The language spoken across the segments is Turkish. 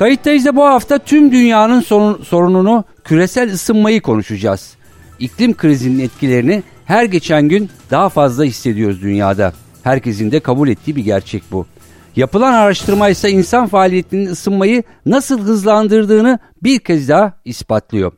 Kayıttayız da bu hafta tüm dünyanın sorun, sorununu küresel ısınmayı konuşacağız. İklim krizinin etkilerini her geçen gün daha fazla hissediyoruz dünyada. Herkesin de kabul ettiği bir gerçek bu. Yapılan araştırma ise insan faaliyetinin ısınmayı nasıl hızlandırdığını bir kez daha ispatlıyor.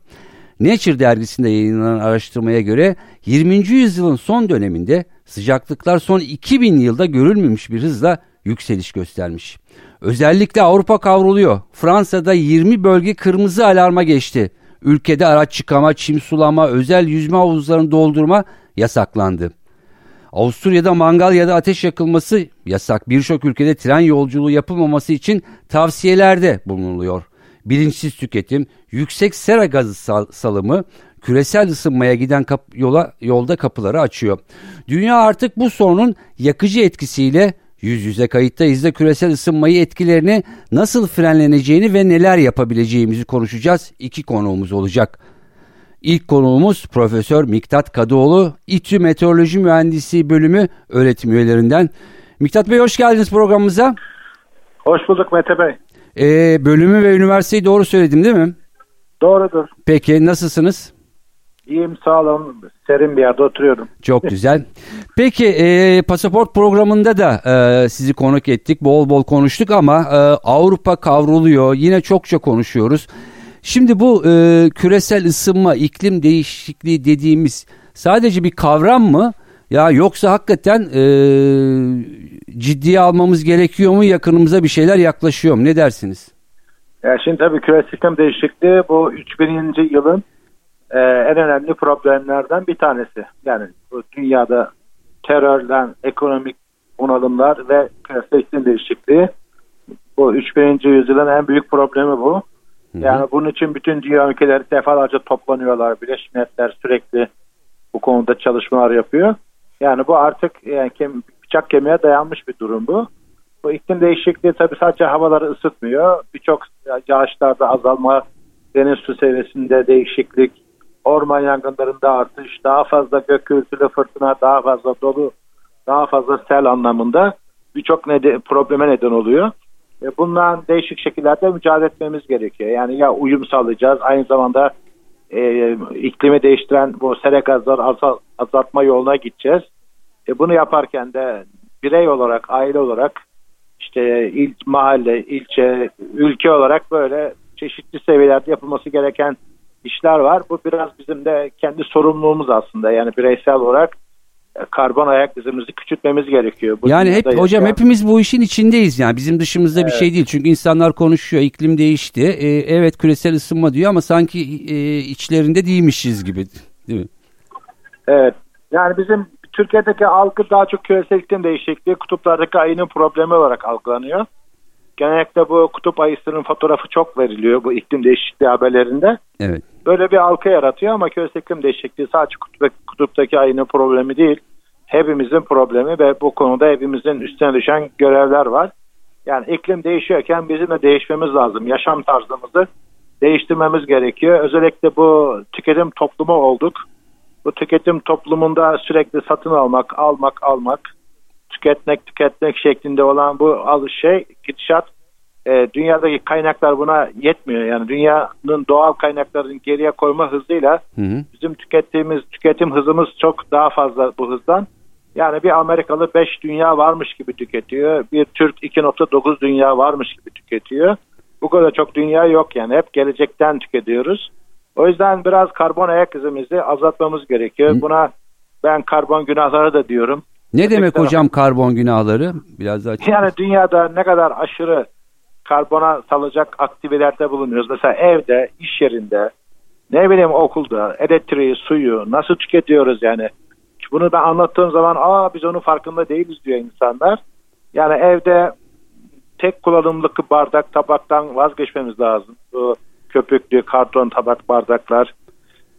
Nature dergisinde yayınlanan araştırmaya göre 20. yüzyılın son döneminde sıcaklıklar son 2000 yılda görülmemiş bir hızla yükseliş göstermiş. Özellikle Avrupa kavruluyor. Fransa'da 20 bölge kırmızı alarma geçti. Ülkede araç çıkama, çim sulama, özel yüzme havuzlarını doldurma yasaklandı. Avusturya'da mangal ya da ateş yakılması yasak. Birçok ülkede tren yolculuğu yapılmaması için tavsiyelerde bulunuluyor. Bilinçsiz tüketim, yüksek sera gazı sal salımı küresel ısınmaya giden kap yola yolda kapıları açıyor. Dünya artık bu sorunun yakıcı etkisiyle yüz yüze kayıtta izle küresel ısınmayı etkilerini nasıl frenleneceğini ve neler yapabileceğimizi konuşacağız. İki konuğumuz olacak. İlk konuğumuz Profesör Miktat Kadıoğlu, İTÜ Meteoroloji Mühendisi Bölümü öğretim üyelerinden. Miktat Bey hoş geldiniz programımıza. Hoş bulduk Mete Bey. Ee, bölümü ve üniversiteyi doğru söyledim değil mi? Doğrudur. Peki nasılsınız? İyiyim sağ olun. Serin bir yerde oturuyorum. Çok güzel. Peki e, pasaport programında da e, sizi konuk ettik. Bol bol konuştuk ama e, Avrupa kavruluyor. Yine çokça konuşuyoruz. Şimdi bu e, küresel ısınma, iklim değişikliği dediğimiz sadece bir kavram mı? Ya yoksa hakikaten e, ciddiye almamız gerekiyor mu? Yakınımıza bir şeyler yaklaşıyor mu? Ne dersiniz? Ya şimdi tabii küresel iklim değişikliği bu 3000. yılın e, en önemli problemlerden bir tanesi. Yani dünyada terörden ekonomik bunalımlar ve küresel iklim değişikliği bu 3000. yüzyılın en büyük problemi bu. Yani bunun için bütün dünya ülkeleri defalarca toplanıyorlar. Birleşmiş Milletler sürekli bu konuda çalışmalar yapıyor. Yani bu artık yani kem, bıçak kemiğe dayanmış bir durum bu. Bu iklim değişikliği tabii sadece havaları ısıtmıyor. Birçok yağışlarda azalma, deniz su seviyesinde değişiklik, orman yangınlarında artış, daha fazla gök gürültülü fırtına, daha fazla dolu, daha fazla sel anlamında birçok neden, probleme neden oluyor. E, bundan değişik şekillerde mücadele etmemiz gerekiyor. Yani ya uyum sağlayacağız, aynı zamanda e, iklimi değiştiren bu sera gazları azal, azaltma yoluna gideceğiz. E, bunu yaparken de birey olarak, aile olarak, işte il, mahalle, ilçe, ülke olarak böyle çeşitli seviyelerde yapılması gereken işler var. Bu biraz bizim de kendi sorumluluğumuz aslında. Yani bireysel olarak karbon ayak izimizi küçültmemiz gerekiyor. Bu yani hep hocam yaşayan... hepimiz bu işin içindeyiz yani bizim dışımızda evet. bir şey değil. Çünkü insanlar konuşuyor, iklim değişti. Ee, evet küresel ısınma diyor ama sanki e, içlerinde değilmişiz gibi. Değil mi? Evet. Yani bizim Türkiye'deki algı daha çok küresel iklim değişikliği kutuplardaki ayının problemi olarak algılanıyor. Genellikle bu kutup ayısının fotoğrafı çok veriliyor bu iklim değişikliği haberlerinde. Evet. Böyle bir algı yaratıyor ama küresel iklim değişikliği sadece kutuptaki, kutuptaki ayının problemi değil. Hepimizin problemi ve bu konuda hepimizin üstüne düşen görevler var. Yani iklim değişiyorken bizim de değişmemiz lazım. Yaşam tarzımızı değiştirmemiz gerekiyor. Özellikle bu tüketim toplumu olduk. Bu tüketim toplumunda sürekli satın almak, almak, almak, tüketmek, tüketmek şeklinde olan bu alış şey, gidişat e, dünyadaki kaynaklar buna yetmiyor. Yani dünyanın doğal kaynaklarını geriye koyma hızıyla hı hı. bizim tükettiğimiz tüketim hızımız çok daha fazla bu hızdan. Yani bir Amerikalı 5 dünya varmış gibi tüketiyor. Bir Türk 2.9 dünya varmış gibi tüketiyor. Bu kadar çok dünya yok yani. Hep gelecekten tüketiyoruz. O yüzden biraz karbon ayak izimizi azaltmamız gerekiyor. Buna ben karbon günahları da diyorum. Ne demek hocam karbon günahları? Biraz daha Yani dünyada ne kadar aşırı karbona salacak aktivitelerde bulunuyoruz. Mesela evde, iş yerinde, ne bileyim okulda, elektriği, suyu nasıl tüketiyoruz yani. Bunu ben anlattığım zaman aa biz onun farkında değiliz diyor insanlar. Yani evde tek kullanımlık bardak, tabaktan vazgeçmemiz lazım. Bu köpüklü karton tabak bardaklar,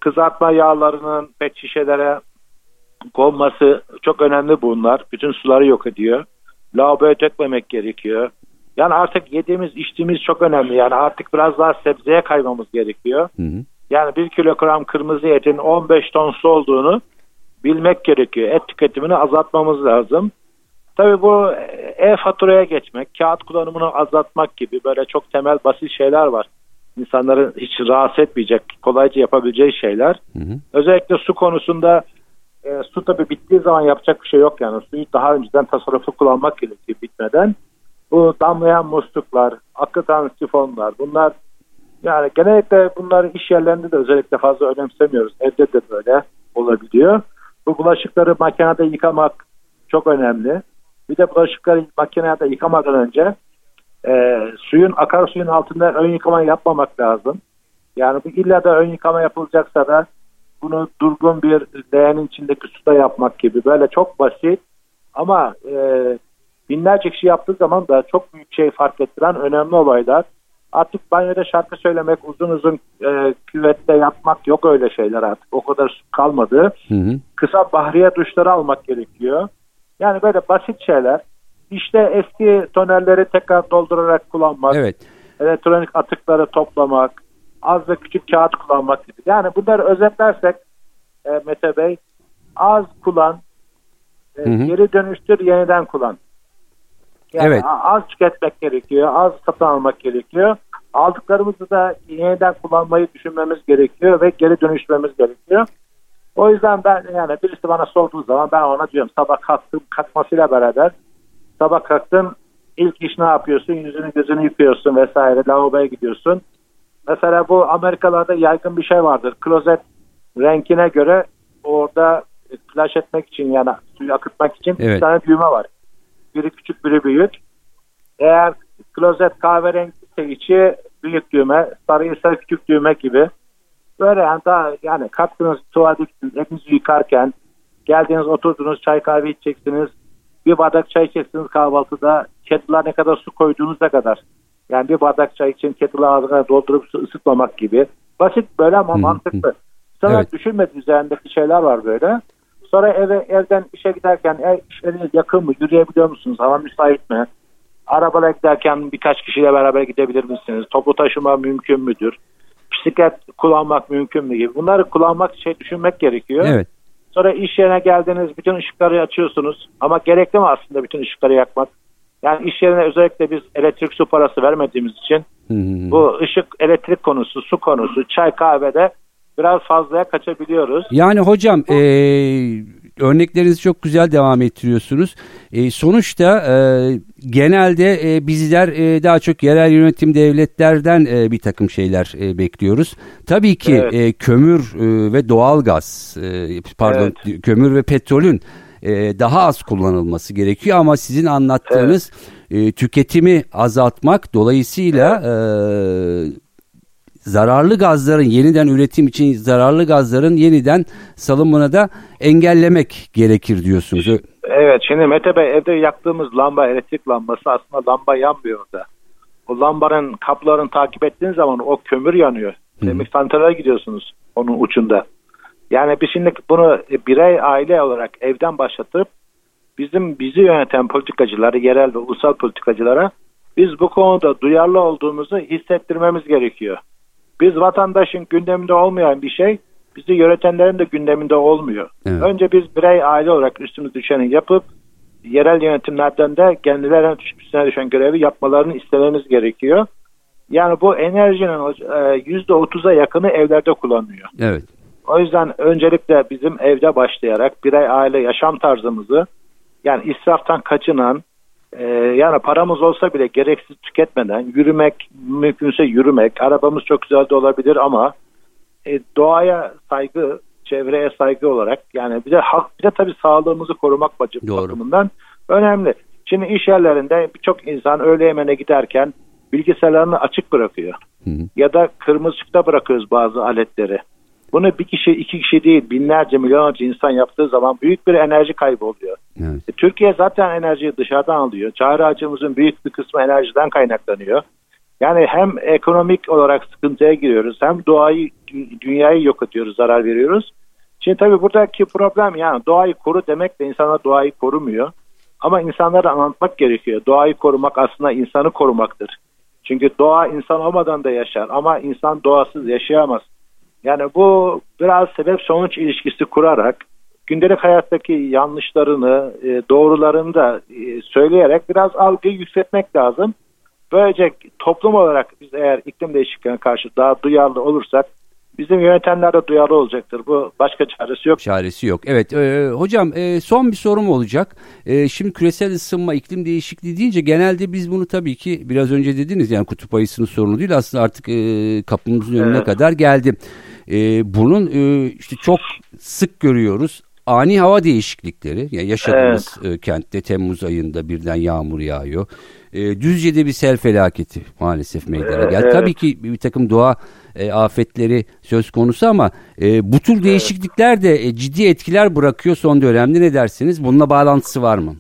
kızartma yağlarının pet şişelere konması çok önemli bunlar. Bütün suları yok ediyor. Lavaboya dökmemek gerekiyor. Yani artık yediğimiz içtiğimiz çok önemli. Yani artık biraz daha sebzeye kaymamız gerekiyor. Hı hı. Yani bir kilogram kırmızı etin 15 ton su olduğunu bilmek gerekiyor. Et tüketimini azaltmamız lazım. Tabii bu e-faturaya geçmek, kağıt kullanımını azaltmak gibi böyle çok temel basit şeyler var. İnsanların hiç rahatsız etmeyecek, kolayca yapabileceği şeyler. Hı hı. Özellikle su konusunda e, su tabii bittiği zaman yapacak bir şey yok yani. Suyu daha önceden tasarruflu kullanmak gerekiyor bitmeden. Bu damlayan musluklar, akıtan sifonlar bunlar yani genellikle bunları iş yerlerinde de özellikle fazla önemsemiyoruz. Evde de böyle olabiliyor. Bu bulaşıkları makinede yıkamak çok önemli. Bir de bulaşıkları makinede yıkamadan önce e, suyun akarsuyun altında ön yıkama yapmamak lazım. Yani bu illa da ön yıkama yapılacaksa da bunu durgun bir leğenin içindeki suda yapmak gibi böyle çok basit ama e, binlerce kişi yaptığı zaman da çok büyük şey fark ettiren önemli olaylar. Artık banyoda şarkı söylemek, uzun uzun e, küvette yapmak yok öyle şeyler artık. O kadar kalmadı. Hı hı. Kısa bahriye duşları almak gerekiyor. Yani böyle basit şeyler. İşte eski tonerleri tekrar doldurarak kullanmak, Evet. elektronik atıkları toplamak, az ve küçük kağıt kullanmak gibi. Yani bunları özetlersek e, Mete Bey az kullan, e, Hı hı. geri dönüştür, yeniden kullan. Yani Evet. az tüketmek gerekiyor, az satın almak gerekiyor. Aldıklarımızı da yeniden kullanmayı düşünmemiz gerekiyor ve geri dönüştürmemiz gerekiyor. O yüzden ben yani birisi bana sorduğu zaman ben ona diyorum sabah kalktım kalkmasıyla beraber sabah kalktın ilk iş ne yapıyorsun? Yüzünü gözünü yıkıyorsun vesaire lavaboya gidiyorsun. Mesela bu Amerikalarda yaygın bir şey vardır. Klozet renkine göre orada flash etmek için yani suyu akıtmak için Evet. bir tane düğme var. Biri küçük biri büyük. Eğer klozet kahverengi ise içi büyük düğme, sarıysa küçük düğme gibi. Böyle yani daha yani kalktınız tuvalete gittiniz, elinizi yıkarken geldiniz oturdunuz çay kahve içeceksiniz. Bir bardak çay içeceksiniz kahvaltıda. Kettle'a ne kadar su koyduğunuzda kadar. Yani bir bardak çay için kettle'ı ağzına doldurup su ısıtmamak gibi. Basit böyle ama mantıklı. Sana Evet. düşünmediği üzerindeki şeyler var böyle. Sonra eve evden işe giderken ev işleriniz yakın mı? Yürüyebiliyor musunuz? Hava müsait mi? Arabaya giderken birkaç kişiyle beraber gidebilir misiniz? Toplu taşıma mümkün müdür? Bisiklet kullanmak mümkün mü gibi. Bunları kullanmak şey düşünmek gerekiyor. Evet. Sonra iş yerine geldiniz bütün ışıkları açıyorsunuz. Ama gerekli mi aslında bütün ışıkları yakmak? Yani iş yerine özellikle biz elektrik su parası vermediğimiz için hı. bu ışık, elektrik konusu, su konusu, çay kahvede biraz fazlaya kaçabiliyoruz. Yani hocam e, örneklerinizi çok güzel devam ettiriyorsunuz. E, sonuçta e, genelde e, bizler e, daha çok yerel yönetim devletlerden e, bir takım şeyler e, bekliyoruz. Tabii ki Evet. e, kömür e, ve doğalgaz e, pardon kömür ve petrolün e, daha az kullanılması gerekiyor ama sizin anlattığınız e, tüketimi azaltmak dolayısıyla e, zararlı gazların yeniden üretim için zararlı gazların yeniden salımını da engellemek gerekir diyorsunuz. Evet şimdi Mete Bey evde yaktığımız lamba elektrik lambası aslında lamba yanmıyor orada. O lambanın kaplarını takip ettiğiniz zaman o kömür yanıyor. Demir santrale gidiyorsunuz onun ucunda. Yani biz şimdi bunu birey aile olarak evden başlatıp bizim bizi yöneten politikacıları, yerel ve ulusal politikacılara biz bu konuda duyarlı olduğumuzu hissettirmemiz gerekiyor. Biz vatandaşın gündeminde olmayan bir şey bizi yönetenlerin de gündeminde olmuyor. Evet. Önce biz birey aile olarak üstümüz düşeni yapıp yerel yönetimlerden de kendilerine üstüne düşen görevi yapmalarını istememiz gerekiyor. Yani bu enerjinin e, yüzde otuza yakını evlerde kullanılıyor. Evet. O yüzden öncelikle bizim evde başlayarak birey aile yaşam tarzımızı yani israftan kaçınan e, yani paramız olsa bile gereksiz tüketmeden yürümek mümkünse yürümek arabamız çok güzel de olabilir ama e, doğaya saygı çevreye saygı olarak yani bir de hak bir de tabii sağlığımızı korumak bakımından önemli. Şimdi iş yerlerinde birçok insan öğle yemeğine giderken bilgisayarlarını açık bırakıyor Hı hı. ya da kırmızı ışıkta bırakıyoruz bazı aletleri. Bunu bir kişi, iki kişi değil, binlerce, milyonlarca insan yaptığı zaman büyük bir enerji kaybı oluyor. Evet. E, Türkiye zaten enerjiyi dışarıdan alıyor. Çağrı ağacımızın büyük bir kısmı enerjiden kaynaklanıyor. Yani hem ekonomik olarak sıkıntıya giriyoruz hem doğayı, dünyayı yok ediyoruz, zarar veriyoruz. Şimdi tabii buradaki problem yani doğayı koru demek de insanlar doğayı korumuyor. Ama insanlara anlatmak gerekiyor. Doğayı korumak aslında insanı korumaktır. Çünkü doğa insan olmadan da yaşar ama insan doğasız yaşayamaz. Yani bu biraz sebep sonuç ilişkisi kurarak gündelik hayattaki yanlışlarını, e, doğrularını da e, söyleyerek biraz algıyı yükseltmek lazım. Böylece toplum olarak biz eğer iklim değişikliğine karşı daha duyarlı olursak bizim yönetenler de duyarlı olacaktır. Bu başka çaresi yok. Çaresi yok. Evet e, hocam e, son bir sorum olacak. E, şimdi küresel ısınma, iklim değişikliği deyince genelde biz bunu tabii ki biraz önce dediniz yani kutup ayısının sorunu değil aslında artık e, kapımızın önüne evet. kadar geldi. E, bunun e, işte çok sık görüyoruz ani hava değişiklikleri yani yaşadığımız evet. e, kentte Temmuz ayında birden yağmur yağıyor. E, Düzce'de bir sel felaketi maalesef meydana geldi. Evet. Tabii ki bir takım doğa e, afetleri söz konusu ama bu tür değişiklikler de ciddi etkiler bırakıyor son dönemde ne dersiniz? Bununla bağlantısı var mı?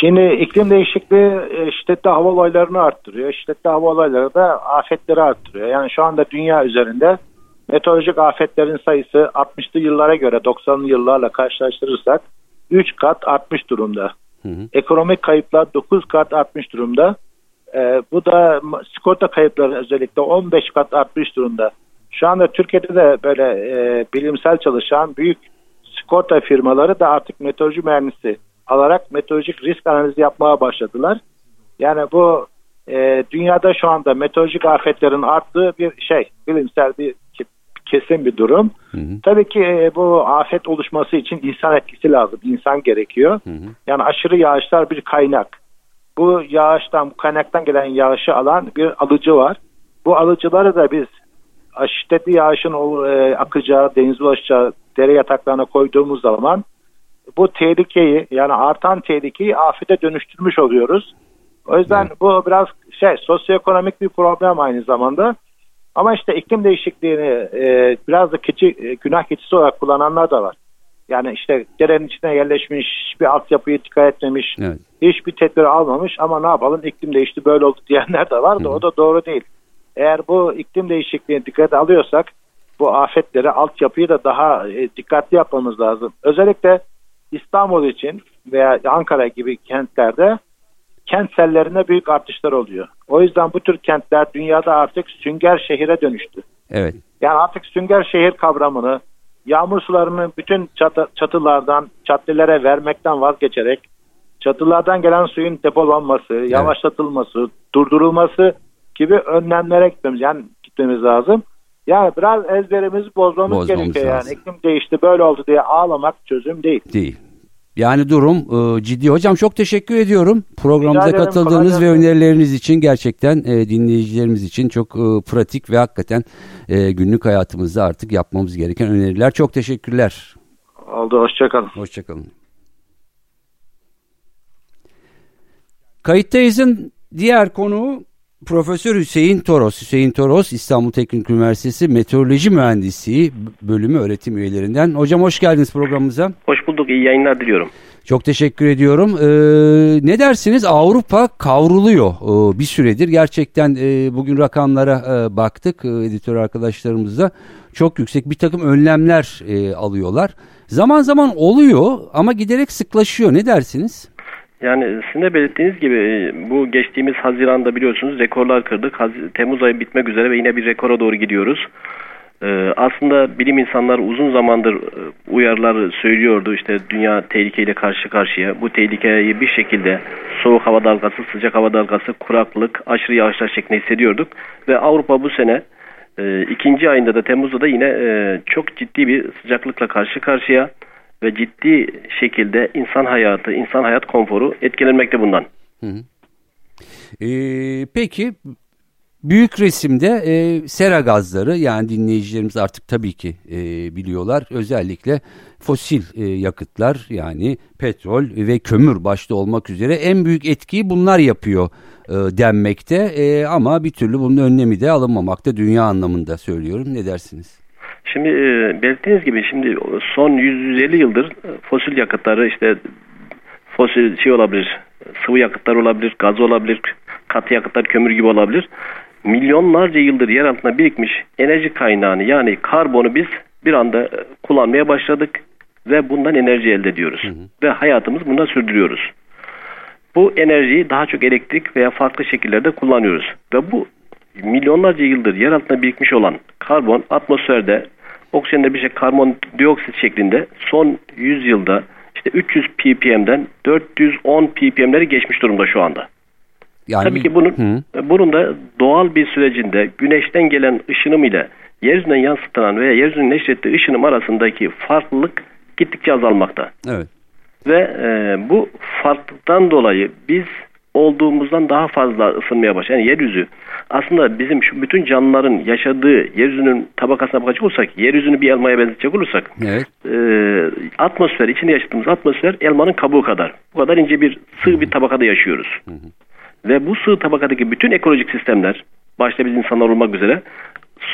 Şimdi iklim değişikliği şiddetli hava olaylarını arttırıyor. Şiddetli hava olayları da afetleri arttırıyor. Yani şu anda dünya üzerinde meteorolojik afetlerin sayısı 60'lı yıllara göre 90'lı yıllarla karşılaştırırsak 3 kat artmış durumda. Hı hı. Ekonomik kayıplar 9 kat artmış durumda. Ee, bu da sigorta kayıpları özellikle 15 kat artmış durumda. Şu anda Türkiye'de de böyle e, bilimsel çalışan büyük sigorta firmaları da artık meteoroloji mühendisi alarak meteorolojik risk analizi yapmaya başladılar. Yani bu e, dünyada şu anda meteorolojik afetlerin arttığı bir şey, bilimsel bir kesin bir durum. Hı hı. Tabii ki e, bu afet oluşması için insan etkisi lazım. İnsan gerekiyor. Hı hı. Yani aşırı yağışlar bir kaynak. Bu yağıştan, bu kaynaktan gelen yağışı alan bir alıcı var. Bu alıcıları da biz şiddetli yağışın e, akacağı, deniz ulaşacağı dere yataklarına koyduğumuz zaman bu tehlikeyi yani artan tehlikeyi afete dönüştürmüş oluyoruz. O yüzden evet. bu biraz şey sosyoekonomik bir problem aynı zamanda. Ama işte iklim değişikliğini e, biraz da keçi, e, günah keçisi olarak kullananlar da var. Yani işte derenin içine yerleşmiş, hiçbir altyapıyı dikkat etmemiş, evet. hiçbir tedbir almamış ama ne yapalım iklim değişti böyle oldu diyenler de var da Hı. o da doğru değil. Eğer bu iklim değişikliğini dikkat alıyorsak bu afetleri, altyapıyı da daha e, dikkatli yapmamız lazım. Özellikle İstanbul için veya Ankara gibi kentlerde kentsellerine büyük artışlar oluyor. O yüzden bu tür kentler dünyada artık sünger şehire dönüştü. Evet. Yani artık sünger şehir kavramını yağmur sularını bütün çatı, çatılardan caddelere vermekten vazgeçerek çatılardan gelen suyun depolanması, evet. yavaşlatılması, durdurulması gibi önlemlere gitmemiz yani gitmemiz lazım. Yani biraz ezberimizi bozmamız, bozmamız gerekiyor lazım. yani iklim değişti böyle oldu diye ağlamak çözüm değil. Değil. Yani durum e, ciddi. Hocam çok teşekkür ediyorum. Programımıza katıldığınız ve önerileriniz için gerçekten e, dinleyicilerimiz için çok e, pratik ve hakikaten e, günlük hayatımızda artık yapmamız gereken öneriler. Çok teşekkürler. Oldu. Hoşçakalın. Hoşçakalın. Kayıttayız'ın diğer konuğu Profesör Hüseyin Toros, Hüseyin Toros İstanbul Teknik Üniversitesi Meteoroloji Mühendisliği bölümü öğretim üyelerinden. Hocam hoş geldiniz programımıza. Hoş bulduk, iyi yayınlar diliyorum. Çok teşekkür ediyorum. Ee, ne dersiniz? Avrupa kavruluyor ee, bir süredir. Gerçekten e, bugün rakamlara e, baktık e, editör arkadaşlarımızla. Çok yüksek bir takım önlemler e, alıyorlar. Zaman zaman oluyor ama giderek sıklaşıyor. Ne dersiniz? Yani sizin de belirttiğiniz gibi e, bu geçtiğimiz Haziran'da biliyorsunuz rekorlar kırdık. Temmuz ayı bitmek üzere ve yine bir rekora doğru gidiyoruz. Ee, aslında bilim insanlar uzun zamandır e, uyarılar söylüyordu. İşte dünya tehlikeyle karşı karşıya. Bu tehlikeyi bir şekilde soğuk hava dalgası, sıcak hava dalgası, kuraklık, aşırı yağışlar şeklinde hissediyorduk. Ve Avrupa bu sene e, ikinci ayında da Temmuz'da da yine e, çok ciddi bir sıcaklıkla karşı karşıya ve ciddi şekilde insan hayatı, insan hayat konforu etkilenmekte bundan. Hı hı. Ee, peki büyük resimde e, sera gazları yani dinleyicilerimiz artık tabii ki e, biliyorlar özellikle fosil e, yakıtlar yani petrol ve kömür başta olmak üzere en büyük etkiyi bunlar yapıyor e, denmekte e, ama bir türlü bunun önlemi de alınmamakta dünya anlamında söylüyorum ne dersiniz? Şimdi e, belirttiğiniz gibi şimdi son 150 yıldır fosil yakıtları işte fosil şey olabilir, sıvı yakıtlar olabilir, gaz olabilir, katı yakıtlar, kömür gibi olabilir. milyonlarca yıldır yer altında birikmiş enerji kaynağını yani karbonu biz bir anda e, kullanmaya başladık ve bundan enerji elde ediyoruz. Hı hı. Ve hayatımızı bundan sürdürüyoruz. Bu enerjiyi daha çok elektrik veya farklı şekillerde kullanıyoruz. Ve bu milyonlarca yıldır yer altında birikmiş olan karbon atmosferde oksijende bir şey karbon dioksit şeklinde son 100 yılda işte 300 ppm'den 410 ppm'leri geçmiş durumda şu anda. Yani, Tabii ki bunun hı. bunun da doğal bir sürecinde güneşten gelen ışınım ile yeryüzünden yansıtılan veya yeryüzünün neşrettiği ışınım arasındaki farklılık gittikçe azalmakta. Evet. Ve e, bu farklılıktan dolayı biz olduğumuzdan daha fazla ısınmaya başladı. Yani yeryüzü aslında bizim şu bütün canlıların yaşadığı yeryüzünün tabakasına bakacak olursak, yeryüzünü bir elmaya benzetecek olursak evet. e, atmosfer, içinde yaşadığımız atmosfer elmanın kabuğu kadar. Bu kadar ince bir sığ bir tabakada yaşıyoruz. Hı hı. Ve bu sığ tabakadaki bütün ekolojik sistemler, başta biz insanlar olmak üzere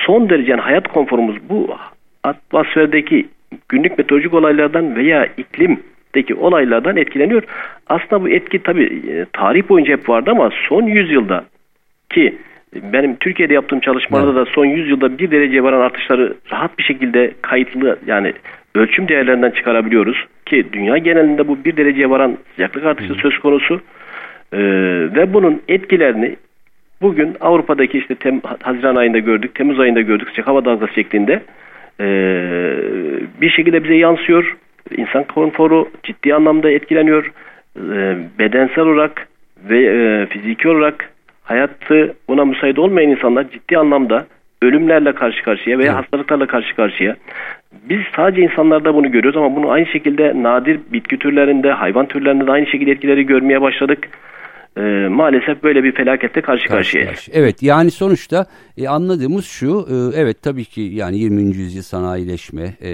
son derece yani hayat konforumuz bu atmosferdeki günlük meteorolojik olaylardan veya iklimdeki olaylardan etkileniyor. Aslında bu etki tabi e, tarih boyunca hep vardı ama son yüzyılda ki benim Türkiye'de yaptığım çalışmalarda da son 100 yılda bir dereceye varan artışları rahat bir şekilde kayıtlı yani ölçüm değerlerinden çıkarabiliyoruz. Ki dünya genelinde bu bir dereceye varan sıcaklık artışı söz konusu. Ee, ve bunun etkilerini bugün Avrupa'daki işte tem, Haziran ayında gördük, Temmuz ayında gördük sıcak hava dalgası şeklinde. E, bir şekilde bize yansıyor. İnsan konforu ciddi anlamda etkileniyor. E, bedensel olarak ve e, fiziki olarak hayatı buna müsait olmayan insanlar ciddi anlamda ölümlerle karşı karşıya veya evet. hastalıklarla karşı karşıya. Biz sadece insanlarda bunu görüyoruz ama bunu aynı şekilde nadir bitki türlerinde, hayvan türlerinde de aynı şekilde etkileri görmeye başladık e, maalesef böyle bir felakette karşı, karşı karşıya. Evet yani sonuçta e, anladığımız şu e, evet tabii ki yani 20. yüzyıl sanayileşme e,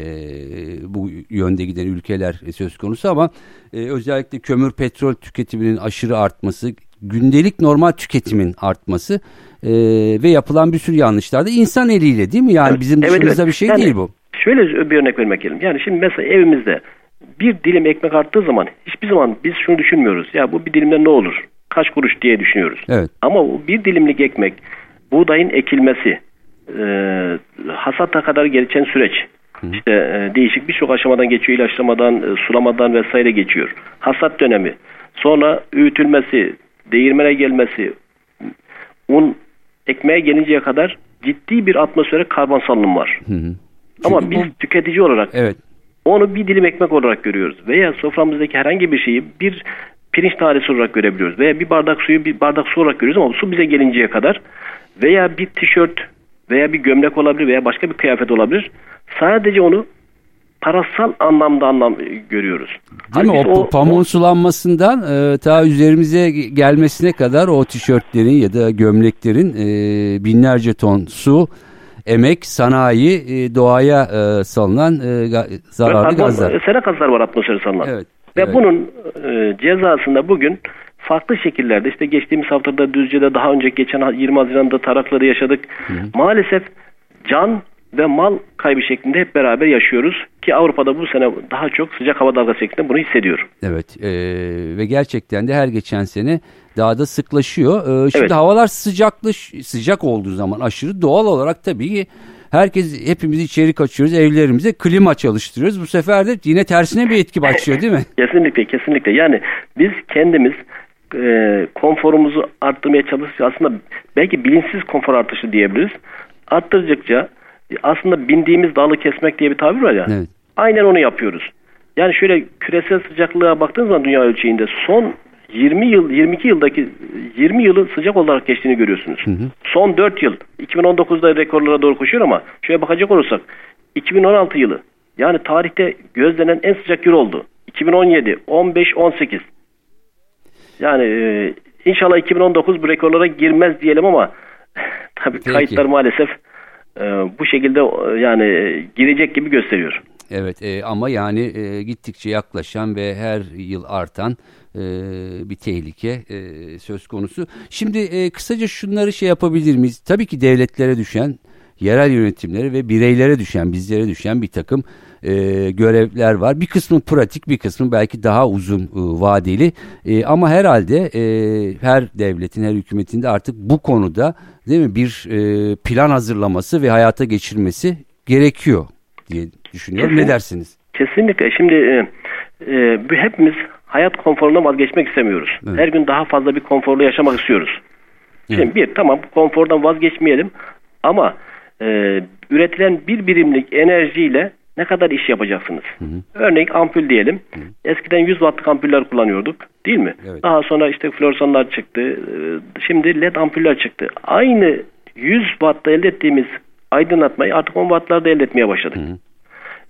bu yönde giden ülkeler söz konusu ama e, özellikle kömür petrol tüketiminin aşırı artması gündelik normal tüketimin artması e, ve yapılan bir sürü yanlışlar da insan eliyle değil mi? Yani evet, bizim dışımızda evet, evet. bir şey yani, değil bu. Şöyle bir örnek vermek gerekiyor. Yani şimdi mesela evimizde bir dilim ekmek arttığı zaman hiçbir zaman biz şunu düşünmüyoruz. Ya bu bir dilimden ne olur? kaç kuruş diye düşünüyoruz. Evet. Ama bir dilimlik ekmek, buğdayın ekilmesi, e, hasata kadar geçen süreç, Hı. işte e, değişik birçok aşamadan geçiyor, ilaçlamadan, e, sulamadan vesaire geçiyor. Hasat dönemi, sonra öğütülmesi, değirmene gelmesi, un ekmeğe gelinceye kadar ciddi bir atmosfere karbon salınım var. Hı hı. Ama biz bu... tüketici olarak evet. onu bir dilim ekmek olarak görüyoruz. Veya soframızdaki herhangi bir şeyi bir pirinç tanesi olarak görebiliyoruz. Veya bir bardak suyu bir bardak su olarak görüyoruz ama su bize gelinceye kadar veya bir tişört veya bir gömlek olabilir veya başka bir kıyafet olabilir. Sadece onu parasal anlamda anlam görüyoruz. Değil mi? O, o pamuğun sulanmasından e, ta üzerimize gelmesine kadar o tişörtlerin ya da gömleklerin e, binlerce ton su, emek, sanayi, e, doğaya e, salınan e, zararlı gazlar. Sera gazlar var atmosfere salınan. Evet. Ve evet. bunun e, cezasında bugün farklı şekillerde işte geçtiğimiz haftada Düzce'de daha önce geçen 20 Haziran'da tarakları yaşadık. Hı. Maalesef can ve mal kaybı şeklinde hep beraber yaşıyoruz ki Avrupa'da bu sene daha çok sıcak hava dalgası şeklinde bunu hissediyor. Evet e, ve gerçekten de her geçen sene daha da sıklaşıyor. E, şimdi evet. havalar sıcaklaş sıcak olduğu zaman aşırı doğal olarak tabii ki Herkes hepimiz içeri kaçıyoruz evlerimize klima çalıştırıyoruz. Bu sefer de yine tersine bir etki başlıyor değil mi? kesinlikle kesinlikle. Yani biz kendimiz e, konforumuzu arttırmaya çalışıyoruz. Aslında belki bilinçsiz konfor artışı diyebiliriz. Arttırdıkça aslında bindiğimiz dalı kesmek diye bir tabir var ya. Evet. Aynen onu yapıyoruz. Yani şöyle küresel sıcaklığa baktığınız zaman dünya ölçeğinde son 20 yıl 22 yıldaki 20 yılı sıcak olarak geçtiğini görüyorsunuz. Hı hı. Son 4 yıl 2019'da rekorlara doğru koşuyor ama şöyle bakacak olursak 2016 yılı yani tarihte gözlenen en sıcak yıl oldu. 2017, 15, 18. Yani e, inşallah 2019 bu rekorlara girmez diyelim ama tabii Peki. kayıtlar maalesef e, bu şekilde e, yani girecek gibi gösteriyor. Evet e, ama yani e, gittikçe yaklaşan ve her yıl artan e, bir tehlike e, söz konusu. Şimdi e, kısaca şunları şey yapabilir miyiz? Tabii ki devletlere düşen yerel yönetimlere ve bireylere düşen, bizlere düşen bir takım e, görevler var. Bir kısmı pratik, bir kısmı belki daha uzun e, vadeli. E, ama herhalde e, her devletin, her hükümetin de artık bu konuda değil mi bir e, plan hazırlaması ve hayata geçirmesi gerekiyor diye düşünüyorum. Kesin, ne dersiniz? Kesinlikle. Şimdi e, e, hepimiz hayat konforundan vazgeçmek istemiyoruz. Evet. Her gün daha fazla bir konforlu yaşamak istiyoruz. Şimdi evet. bir tamam konfordan vazgeçmeyelim ama e, üretilen bir birimlik enerjiyle ne kadar iş yapacaksınız? Hı hı. Örneğin ampul diyelim. Hı hı. Eskiden 100 wattlık ampuller kullanıyorduk değil mi? Evet. Daha sonra işte floresanlar çıktı. Ee, şimdi led ampuller çıktı. Aynı 100 wattta elde ettiğimiz aydınlatmayı artık 10 wattlarda elde etmeye başladık. Hı hı.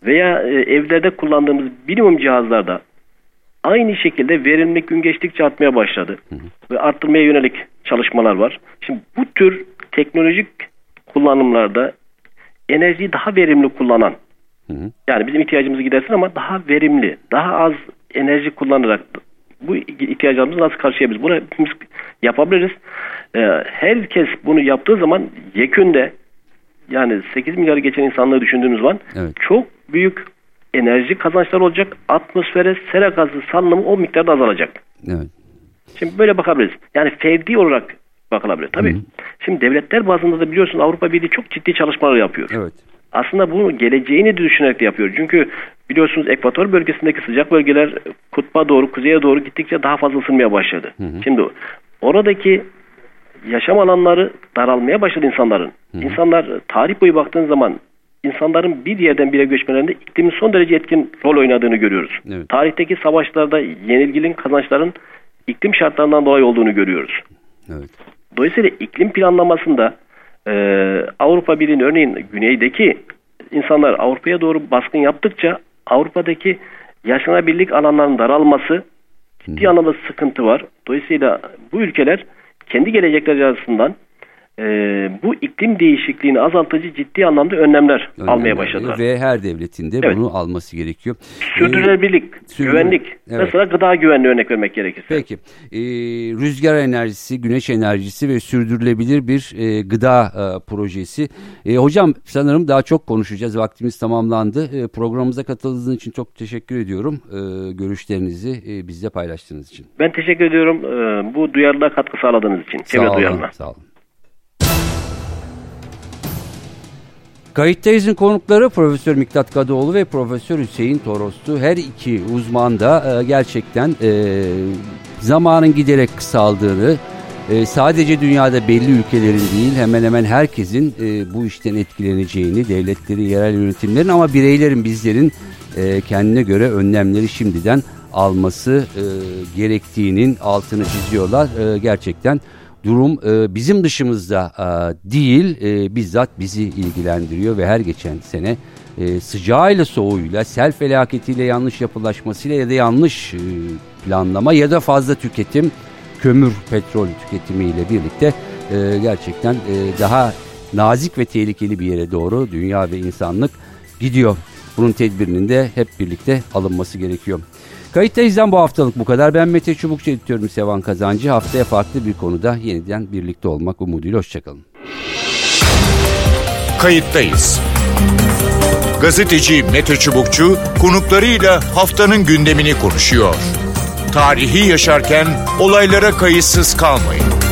Veya e, evlerde kullandığımız minimum cihazlarda aynı şekilde verimlilik gün geçtikçe artmaya başladı. Hı hı. Ve arttırmaya yönelik çalışmalar var. Şimdi bu tür teknolojik kullanımlarda enerjiyi daha verimli kullanan Hı hı. Yani bizim ihtiyacımızı gidersin ama daha verimli, daha az enerji kullanarak bu ihtiyacımızı nasıl karşılayabiliriz? Bunu hepimiz yapabiliriz. Ee, herkes bunu yaptığı zaman yekünde yani 8 milyarı geçen insanlığı düşündüğümüz zaman evet. çok büyük enerji kazançları olacak. Atmosfere sera gazı salınımı o miktarda azalacak. Evet. Şimdi böyle bakabiliriz. Yani ferdi olarak bakılabilir. Tabii. Hı hı. Şimdi devletler bazında da biliyorsun Avrupa Birliği çok ciddi çalışmalar yapıyor. Evet aslında bunu geleceğini düşünerek de yapıyor. Çünkü biliyorsunuz ekvator bölgesindeki sıcak bölgeler kutba doğru, kuzeye doğru gittikçe daha fazla ısınmaya başladı. Hı hı. Şimdi oradaki yaşam alanları daralmaya başladı insanların. Hı hı. İnsanlar tarih boyu baktığın zaman insanların bir yerden bir yere göçmelerinde iklimin son derece etkin rol oynadığını görüyoruz. Evet. Tarihteki savaşlarda yenilginin kazançların iklim şartlarından dolayı olduğunu görüyoruz. Evet. Dolayısıyla iklim planlamasında e, Avrupa Birliği'nin örneğin güneydeki insanlar Avrupa'ya doğru baskın yaptıkça Avrupa'daki yaşanabilirlik alanlarının daralması ciddi anlamda sıkıntı var. Dolayısıyla bu ülkeler kendi gelecekleri arasından e, bu iklim değişikliğini azaltıcı ciddi anlamda önlemler, önlemler almaya başladılar. Ve her devletin de evet. bunu alması gerekiyor. Sürdürülebilirlik, ee, güvenlik. Evet. Mesela gıda güvenliği örnek vermek gerekirse. Peki. Ee, rüzgar enerjisi, güneş enerjisi ve sürdürülebilir bir e, gıda e, projesi. E, hocam sanırım daha çok konuşacağız. Vaktimiz tamamlandı. E, programımıza katıldığınız için çok teşekkür ediyorum. E, görüşlerinizi e, bizle paylaştığınız için. Ben teşekkür ediyorum. E, bu duyarlılığa katkı sağladığınız için. Sağ olun. Sağ olun. Kayıttayız'ın konukları Profesör Miktat Kadıoğlu ve Profesör Hüseyin Toros'tu. Her iki uzman da e, gerçekten e, zamanın giderek kısaldığını, e, sadece dünyada belli ülkelerin değil hemen hemen herkesin e, bu işten etkileneceğini, devletlerin, yerel yönetimlerin ama bireylerin, bizlerin e, kendine göre önlemleri şimdiden alması e, gerektiğinin altını çiziyorlar. E, gerçekten durum e, bizim dışımızda e, değil e, bizzat bizi ilgilendiriyor ve her geçen sene e, sıcağıyla soğuğuyla sel felaketiyle yanlış yapılaşmasıyla ya da yanlış e, planlama ya da fazla tüketim kömür petrol tüketimiyle birlikte e, gerçekten e, daha nazik ve tehlikeli bir yere doğru dünya ve insanlık gidiyor. Bunun tedbirinin de hep birlikte alınması gerekiyor. Kayıttayız'dan bu haftalık bu kadar. Ben Mete Çubukçu editörüm Sevan Kazancı. Haftaya farklı bir konuda yeniden birlikte olmak umuduyla. Hoşçakalın. Kayıttayız. Gazeteci Mete Çubukçu konuklarıyla haftanın gündemini konuşuyor. Tarihi yaşarken olaylara kayıtsız kalmayın.